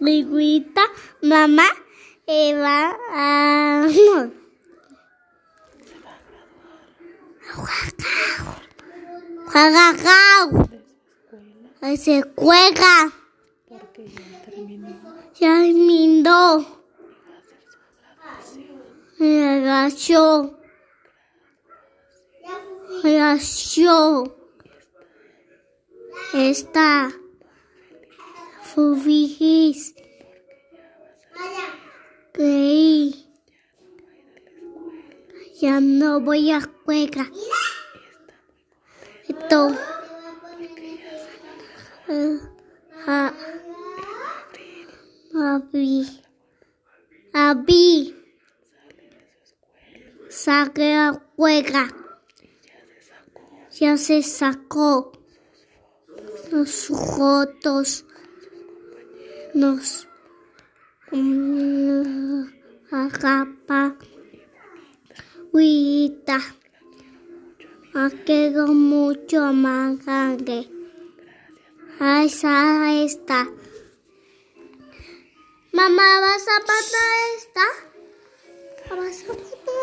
liguita, mamá y va a Juega, se juega. Porque ya terminó. Me agachó. Agachó. Está feliz. Creí. Ya no voy a jugar. Esto. Eh, ah, Abi. Abi. Saque a juega. Ya se sacó. Los fotos. Nos. mm, Agapa. Huita. Ha quedado mucho más grande. Ahí está. Mamá, ¿vas a patar esta? ¿Vas a patar.